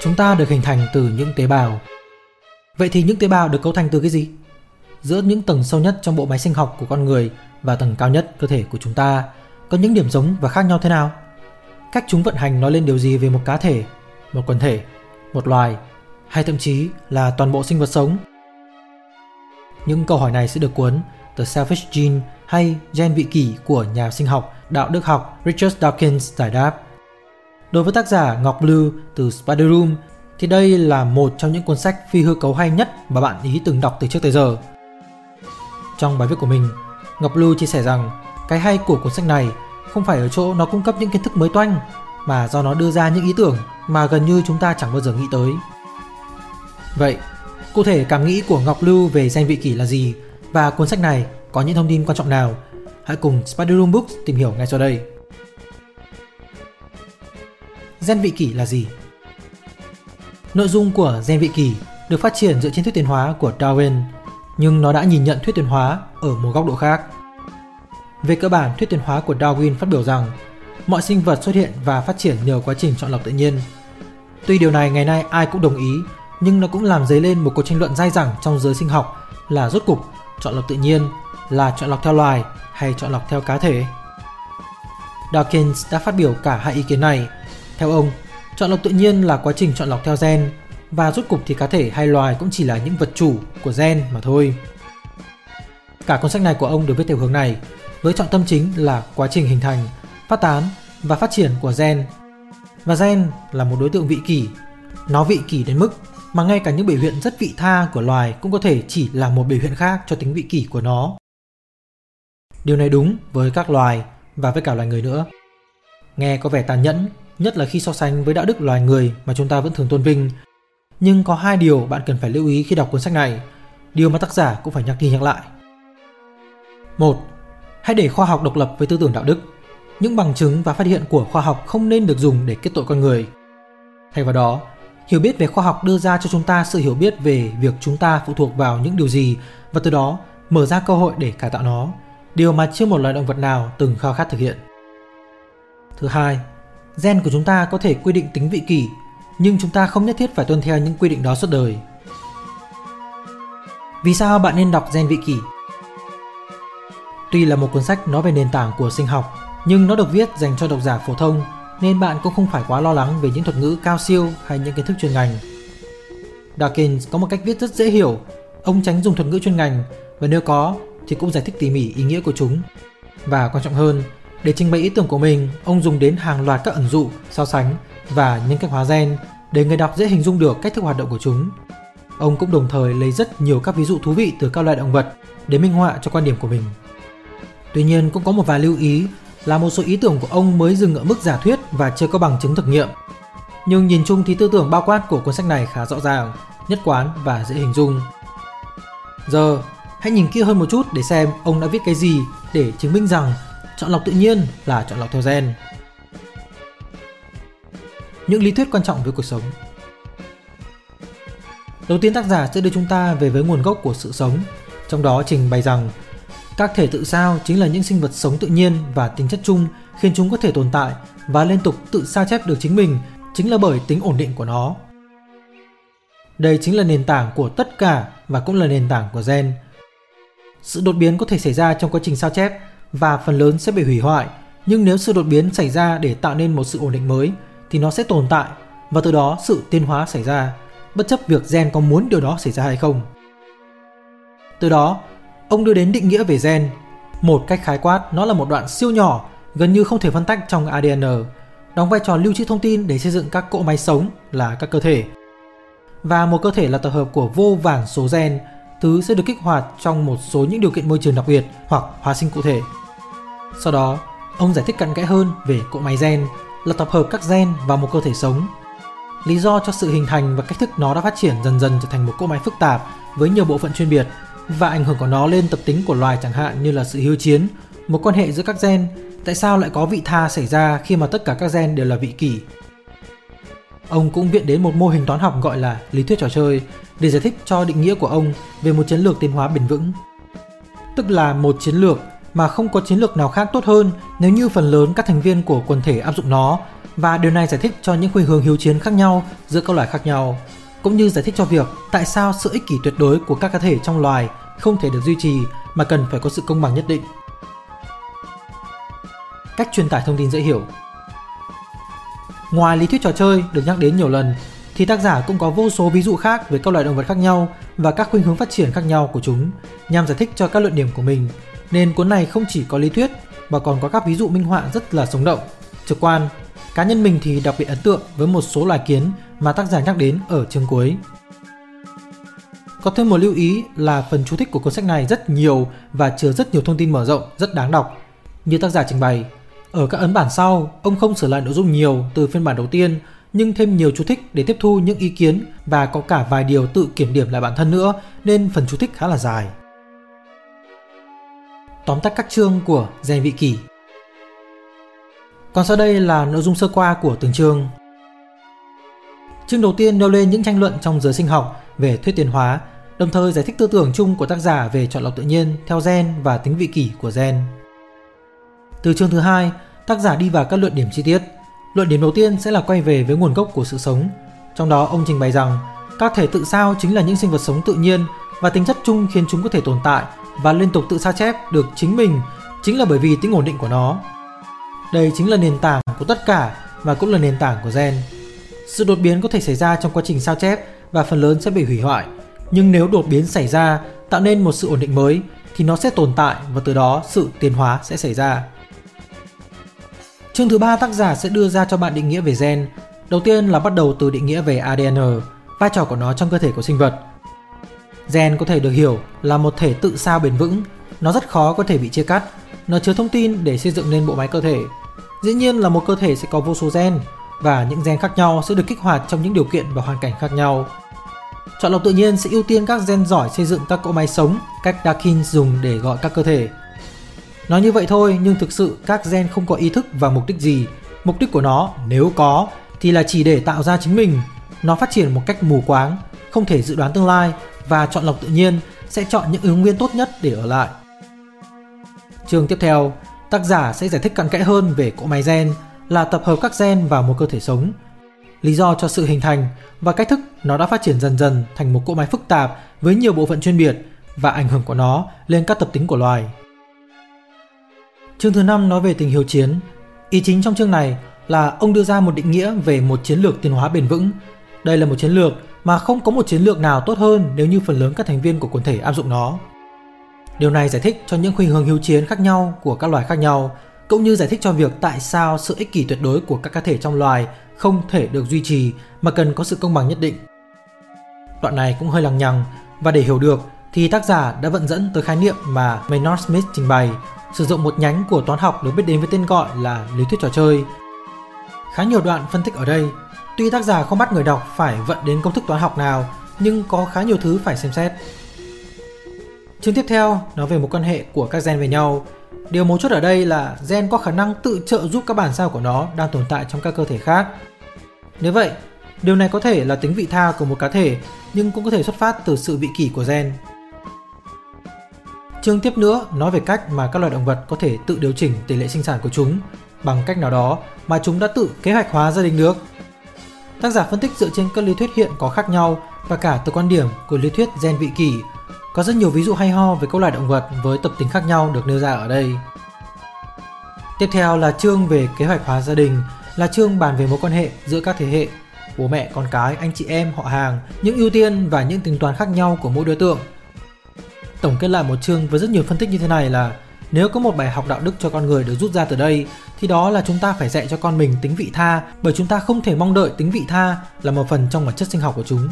Chúng ta được hình thành từ những tế bào. Vậy thì những tế bào được cấu thành từ cái gì? Giữa những tầng sâu nhất trong bộ máy sinh học của con người và tầng cao nhất cơ thể của chúng ta có những điểm giống và khác nhau thế nào? Cách chúng vận hành nói lên điều gì về một cá thể, một quần thể, một loài hay thậm chí là toàn bộ sinh vật sống? Những câu hỏi này sẽ được cuốn The Selfish Gene hay Gen vị kỷ của nhà sinh học, đạo đức học Richard Dawkins giải đáp. Đối với tác giả Ngọc Blue từ Spider Room thì đây là một trong những cuốn sách phi hư cấu hay nhất mà bạn ý từng đọc từ trước tới giờ. Trong bài viết của mình, Ngọc Blue chia sẻ rằng cái hay của cuốn sách này không phải ở chỗ nó cung cấp những kiến thức mới toanh mà do nó đưa ra những ý tưởng mà gần như chúng ta chẳng bao giờ nghĩ tới. Vậy, cụ thể cảm nghĩ của Ngọc Lưu về danh vị kỷ là gì và cuốn sách này có những thông tin quan trọng nào? Hãy cùng Spider Room Books tìm hiểu ngay sau đây. Gen vị kỷ là gì? Nội dung của gen vị kỷ được phát triển dựa trên thuyết tiến hóa của Darwin, nhưng nó đã nhìn nhận thuyết tiến hóa ở một góc độ khác. Về cơ bản, thuyết tiến hóa của Darwin phát biểu rằng mọi sinh vật xuất hiện và phát triển nhờ quá trình chọn lọc tự nhiên. Tuy điều này ngày nay ai cũng đồng ý, nhưng nó cũng làm dấy lên một cuộc tranh luận dai dẳng trong giới sinh học là rốt cục chọn lọc tự nhiên là chọn lọc theo loài hay chọn lọc theo cá thể. Dawkins đã phát biểu cả hai ý kiến này. Theo ông, chọn lọc tự nhiên là quá trình chọn lọc theo gen và rốt cục thì cá thể hay loài cũng chỉ là những vật chủ của gen mà thôi. Cả cuốn sách này của ông được viết theo hướng này, với trọng tâm chính là quá trình hình thành, phát tán và phát triển của gen. Và gen là một đối tượng vị kỷ. Nó vị kỷ đến mức mà ngay cả những biểu hiện rất vị tha của loài cũng có thể chỉ là một biểu hiện khác cho tính vị kỷ của nó. Điều này đúng với các loài và với cả loài người nữa. Nghe có vẻ tàn nhẫn, nhất là khi so sánh với đạo đức loài người mà chúng ta vẫn thường tôn vinh. Nhưng có hai điều bạn cần phải lưu ý khi đọc cuốn sách này, điều mà tác giả cũng phải nhắc đi nhắc lại. Một, Hãy để khoa học độc lập với tư tưởng đạo đức. Những bằng chứng và phát hiện của khoa học không nên được dùng để kết tội con người. Thay vào đó, hiểu biết về khoa học đưa ra cho chúng ta sự hiểu biết về việc chúng ta phụ thuộc vào những điều gì và từ đó mở ra cơ hội để cải tạo nó, điều mà chưa một loài động vật nào từng khao khát thực hiện. Thứ hai, gen của chúng ta có thể quy định tính vị kỷ, nhưng chúng ta không nhất thiết phải tuân theo những quy định đó suốt đời. Vì sao bạn nên đọc gen vị kỷ? Tuy là một cuốn sách nói về nền tảng của sinh học, nhưng nó được viết dành cho độc giả phổ thông nên bạn cũng không phải quá lo lắng về những thuật ngữ cao siêu hay những kiến thức chuyên ngành. Dawkins có một cách viết rất dễ hiểu, ông tránh dùng thuật ngữ chuyên ngành và nếu có thì cũng giải thích tỉ mỉ ý nghĩa của chúng. Và quan trọng hơn, để trình bày ý tưởng của mình, ông dùng đến hàng loạt các ẩn dụ, so sánh và nhân cách hóa gen để người đọc dễ hình dung được cách thức hoạt động của chúng. Ông cũng đồng thời lấy rất nhiều các ví dụ thú vị từ các loài động vật để minh họa cho quan điểm của mình. Tuy nhiên cũng có một vài lưu ý là một số ý tưởng của ông mới dừng ở mức giả thuyết và chưa có bằng chứng thực nghiệm. Nhưng nhìn chung thì tư tưởng bao quát của cuốn sách này khá rõ ràng, nhất quán và dễ hình dung. Giờ, hãy nhìn kỹ hơn một chút để xem ông đã viết cái gì để chứng minh rằng chọn lọc tự nhiên là chọn lọc theo gen. Những lý thuyết quan trọng với cuộc sống Đầu tiên tác giả sẽ đưa chúng ta về với nguồn gốc của sự sống, trong đó trình bày rằng các thể tự sao chính là những sinh vật sống tự nhiên và tính chất chung khiến chúng có thể tồn tại và liên tục tự sao chép được chính mình chính là bởi tính ổn định của nó. Đây chính là nền tảng của tất cả và cũng là nền tảng của gen. Sự đột biến có thể xảy ra trong quá trình sao chép và phần lớn sẽ bị hủy hoại, nhưng nếu sự đột biến xảy ra để tạo nên một sự ổn định mới thì nó sẽ tồn tại và từ đó sự tiến hóa xảy ra, bất chấp việc gen có muốn điều đó xảy ra hay không. Từ đó, Ông đưa đến định nghĩa về gen. Một cách khái quát, nó là một đoạn siêu nhỏ, gần như không thể phân tách trong ADN, đóng vai trò lưu trữ thông tin để xây dựng các cỗ máy sống là các cơ thể. Và một cơ thể là tập hợp của vô vàn số gen, thứ sẽ được kích hoạt trong một số những điều kiện môi trường đặc biệt hoặc hóa sinh cụ thể. Sau đó, ông giải thích cặn kẽ hơn về cỗ máy gen là tập hợp các gen vào một cơ thể sống. Lý do cho sự hình thành và cách thức nó đã phát triển dần dần trở thành một cỗ máy phức tạp với nhiều bộ phận chuyên biệt và ảnh hưởng của nó lên tập tính của loài chẳng hạn như là sự hiếu chiến, một quan hệ giữa các gen, tại sao lại có vị tha xảy ra khi mà tất cả các gen đều là vị kỷ. Ông cũng viện đến một mô hình toán học gọi là lý thuyết trò chơi để giải thích cho định nghĩa của ông về một chiến lược tiến hóa bền vững. Tức là một chiến lược mà không có chiến lược nào khác tốt hơn nếu như phần lớn các thành viên của quần thể áp dụng nó và điều này giải thích cho những khuynh hướng hiếu chiến khác nhau giữa các loài khác nhau cũng như giải thích cho việc tại sao sự ích kỷ tuyệt đối của các cá thể trong loài không thể được duy trì mà cần phải có sự công bằng nhất định. Cách truyền tải thông tin dễ hiểu Ngoài lý thuyết trò chơi được nhắc đến nhiều lần, thì tác giả cũng có vô số ví dụ khác về các loài động vật khác nhau và các khuynh hướng phát triển khác nhau của chúng nhằm giải thích cho các luận điểm của mình. Nên cuốn này không chỉ có lý thuyết mà còn có các ví dụ minh họa rất là sống động, trực quan. Cá nhân mình thì đặc biệt ấn tượng với một số loài kiến mà tác giả nhắc đến ở chương cuối. Có thêm một lưu ý là phần chú thích của cuốn sách này rất nhiều và chứa rất nhiều thông tin mở rộng, rất đáng đọc. Như tác giả trình bày, ở các ấn bản sau, ông không sửa lại nội dung nhiều từ phiên bản đầu tiên, nhưng thêm nhiều chú thích để tiếp thu những ý kiến và có cả vài điều tự kiểm điểm lại bản thân nữa, nên phần chú thích khá là dài. Tóm tắt các chương của Gen Vị Kỷ Còn sau đây là nội dung sơ qua của từng chương. Chương đầu tiên nêu lên những tranh luận trong giới sinh học về thuyết tiến hóa, đồng thời giải thích tư tưởng chung của tác giả về chọn lọc tự nhiên theo gen và tính vị kỷ của gen. Từ chương thứ hai, tác giả đi vào các luận điểm chi tiết. Luận điểm đầu tiên sẽ là quay về với nguồn gốc của sự sống. Trong đó ông trình bày rằng các thể tự sao chính là những sinh vật sống tự nhiên và tính chất chung khiến chúng có thể tồn tại và liên tục tự sao chép được chính mình chính là bởi vì tính ổn định của nó. Đây chính là nền tảng của tất cả và cũng là nền tảng của gen. Sự đột biến có thể xảy ra trong quá trình sao chép và phần lớn sẽ bị hủy hoại. Nhưng nếu đột biến xảy ra tạo nên một sự ổn định mới thì nó sẽ tồn tại và từ đó sự tiến hóa sẽ xảy ra. Chương thứ ba tác giả sẽ đưa ra cho bạn định nghĩa về gen. Đầu tiên là bắt đầu từ định nghĩa về ADN, vai trò của nó trong cơ thể của sinh vật. Gen có thể được hiểu là một thể tự sao bền vững, nó rất khó có thể bị chia cắt, nó chứa thông tin để xây dựng nên bộ máy cơ thể. Dĩ nhiên là một cơ thể sẽ có vô số gen và những gen khác nhau sẽ được kích hoạt trong những điều kiện và hoàn cảnh khác nhau. Chọn lọc tự nhiên sẽ ưu tiên các gen giỏi xây dựng các cỗ máy sống, cách Dawkins dùng để gọi các cơ thể Nói như vậy thôi nhưng thực sự các gen không có ý thức và mục đích gì. Mục đích của nó nếu có thì là chỉ để tạo ra chính mình. Nó phát triển một cách mù quáng, không thể dự đoán tương lai và chọn lọc tự nhiên sẽ chọn những ứng viên tốt nhất để ở lại. Chương tiếp theo, tác giả sẽ giải thích cặn kẽ hơn về cỗ máy gen là tập hợp các gen vào một cơ thể sống. Lý do cho sự hình thành và cách thức nó đã phát triển dần dần thành một cỗ máy phức tạp với nhiều bộ phận chuyên biệt và ảnh hưởng của nó lên các tập tính của loài. Chương thứ 5 nói về tình hiếu chiến. Ý chính trong chương này là ông đưa ra một định nghĩa về một chiến lược tiến hóa bền vững. Đây là một chiến lược mà không có một chiến lược nào tốt hơn nếu như phần lớn các thành viên của quần thể áp dụng nó. Điều này giải thích cho những khuynh hướng hiếu chiến khác nhau của các loài khác nhau, cũng như giải thích cho việc tại sao sự ích kỷ tuyệt đối của các cá thể trong loài không thể được duy trì mà cần có sự công bằng nhất định. Đoạn này cũng hơi lằng nhằng và để hiểu được thì tác giả đã vận dẫn tới khái niệm mà Maynard Smith trình bày sử dụng một nhánh của toán học được biết đến với tên gọi là lý thuyết trò chơi. Khá nhiều đoạn phân tích ở đây, tuy tác giả không bắt người đọc phải vận đến công thức toán học nào, nhưng có khá nhiều thứ phải xem xét. Chương tiếp theo nói về một quan hệ của các gen với nhau. Điều mấu chốt ở đây là gen có khả năng tự trợ giúp các bản sao của nó đang tồn tại trong các cơ thể khác. Nếu vậy, điều này có thể là tính vị tha của một cá thể, nhưng cũng có thể xuất phát từ sự vị kỷ của gen. Chương tiếp nữa nói về cách mà các loài động vật có thể tự điều chỉnh tỷ lệ sinh sản của chúng bằng cách nào đó mà chúng đã tự kế hoạch hóa gia đình được. Tác giả phân tích dựa trên các lý thuyết hiện có khác nhau và cả từ quan điểm của lý thuyết gen vị kỷ. Có rất nhiều ví dụ hay ho về các loài động vật với tập tính khác nhau được nêu ra ở đây. Tiếp theo là chương về kế hoạch hóa gia đình, là chương bàn về mối quan hệ giữa các thế hệ, bố mẹ, con cái, anh chị em, họ hàng, những ưu tiên và những tính toán khác nhau của mỗi đối tượng Tổng kết lại một chương với rất nhiều phân tích như thế này là nếu có một bài học đạo đức cho con người được rút ra từ đây thì đó là chúng ta phải dạy cho con mình tính vị tha bởi chúng ta không thể mong đợi tính vị tha là một phần trong bản chất sinh học của chúng.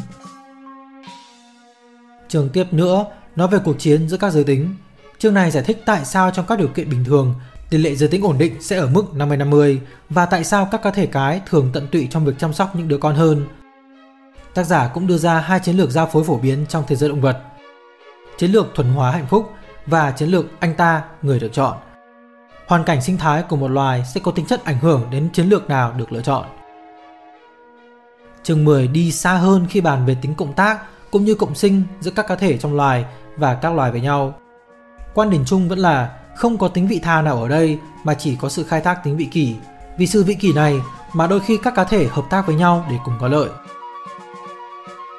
Chương tiếp nữa nói về cuộc chiến giữa các giới tính. Chương này giải thích tại sao trong các điều kiện bình thường tỷ lệ giới tính ổn định sẽ ở mức 50-50 và tại sao các cá thể cái thường tận tụy trong việc chăm sóc những đứa con hơn. Tác giả cũng đưa ra hai chiến lược giao phối phổ biến trong thế giới động vật chiến lược thuần hóa hạnh phúc và chiến lược anh ta, người được chọn. Hoàn cảnh sinh thái của một loài sẽ có tính chất ảnh hưởng đến chiến lược nào được lựa chọn. Chương 10 đi xa hơn khi bàn về tính cộng tác cũng như cộng sinh giữa các cá thể trong loài và các loài với nhau. Quan điểm chung vẫn là không có tính vị tha nào ở đây mà chỉ có sự khai thác tính vị kỷ. Vì sự vị kỷ này mà đôi khi các cá thể hợp tác với nhau để cùng có lợi.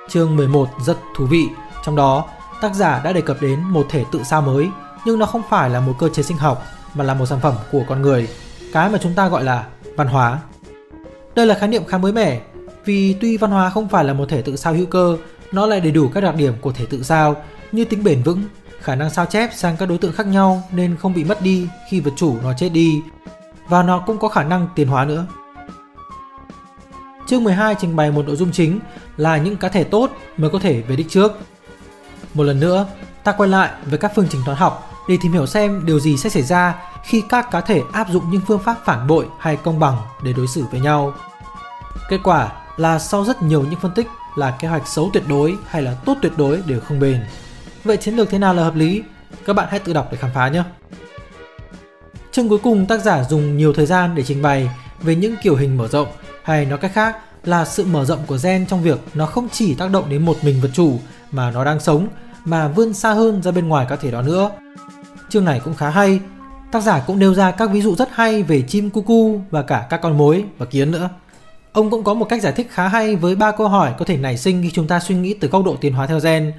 Chương 11 rất thú vị, trong đó tác giả đã đề cập đến một thể tự sao mới nhưng nó không phải là một cơ chế sinh học mà là một sản phẩm của con người, cái mà chúng ta gọi là văn hóa. Đây là khái niệm khá mới mẻ vì tuy văn hóa không phải là một thể tự sao hữu cơ, nó lại đầy đủ các đặc điểm của thể tự sao như tính bền vững, khả năng sao chép sang các đối tượng khác nhau nên không bị mất đi khi vật chủ nó chết đi và nó cũng có khả năng tiến hóa nữa. Chương 12 trình bày một nội dung chính là những cá thể tốt mới có thể về đích trước. Một lần nữa, ta quay lại với các phương trình toán học để tìm hiểu xem điều gì sẽ xảy ra khi các cá thể áp dụng những phương pháp phản bội hay công bằng để đối xử với nhau. Kết quả là sau rất nhiều những phân tích là kế hoạch xấu tuyệt đối hay là tốt tuyệt đối đều không bền. Vậy chiến lược thế nào là hợp lý? Các bạn hãy tự đọc để khám phá nhé. Chương cuối cùng, tác giả dùng nhiều thời gian để trình bày về những kiểu hình mở rộng, hay nói cách khác là sự mở rộng của gen trong việc nó không chỉ tác động đến một mình vật chủ mà nó đang sống, mà vươn xa hơn ra bên ngoài các thể đó nữa. Chương này cũng khá hay. Tác giả cũng nêu ra các ví dụ rất hay về chim cu cu và cả các con mối và kiến nữa. Ông cũng có một cách giải thích khá hay với ba câu hỏi có thể nảy sinh khi chúng ta suy nghĩ từ góc độ tiến hóa theo gen.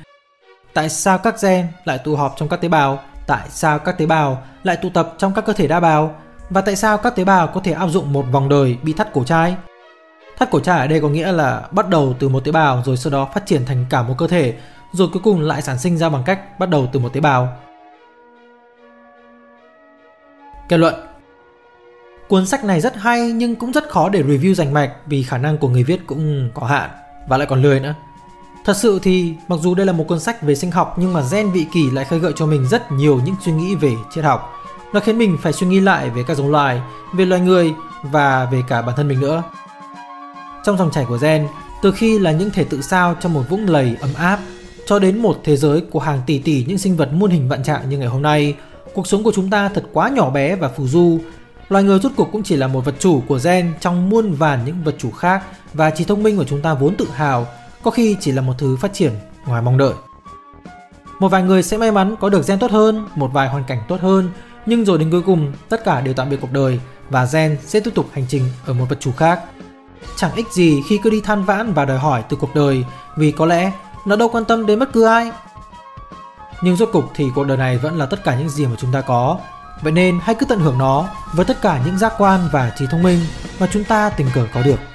Tại sao các gen lại tụ họp trong các tế bào? Tại sao các tế bào lại tụ tập trong các cơ thể đa bào? Và tại sao các tế bào có thể áp dụng một vòng đời bị thắt cổ trai? Thắt cổ trai ở đây có nghĩa là bắt đầu từ một tế bào rồi sau đó phát triển thành cả một cơ thể, rồi cuối cùng lại sản sinh ra bằng cách bắt đầu từ một tế bào. Kết luận Cuốn sách này rất hay nhưng cũng rất khó để review rành mạch vì khả năng của người viết cũng có hạn và lại còn lười nữa. Thật sự thì mặc dù đây là một cuốn sách về sinh học nhưng mà gen vị kỷ lại khơi gợi cho mình rất nhiều những suy nghĩ về triết học. Nó khiến mình phải suy nghĩ lại về các giống loài, về loài người và về cả bản thân mình nữa. Trong dòng chảy của gen, từ khi là những thể tự sao trong một vũng lầy ấm áp cho đến một thế giới của hàng tỷ tỷ những sinh vật muôn hình vạn trạng như ngày hôm nay, cuộc sống của chúng ta thật quá nhỏ bé và phù du. Loài người rốt cuộc cũng chỉ là một vật chủ của gen trong muôn vàn những vật chủ khác và trí thông minh của chúng ta vốn tự hào, có khi chỉ là một thứ phát triển ngoài mong đợi. Một vài người sẽ may mắn có được gen tốt hơn, một vài hoàn cảnh tốt hơn, nhưng rồi đến cuối cùng tất cả đều tạm biệt cuộc đời và gen sẽ tiếp tục hành trình ở một vật chủ khác. Chẳng ích gì khi cứ đi than vãn và đòi hỏi từ cuộc đời vì có lẽ nó đâu quan tâm đến bất cứ ai. Nhưng rốt cục thì cuộc đời này vẫn là tất cả những gì mà chúng ta có. Vậy nên hãy cứ tận hưởng nó với tất cả những giác quan và trí thông minh mà chúng ta tình cờ có được.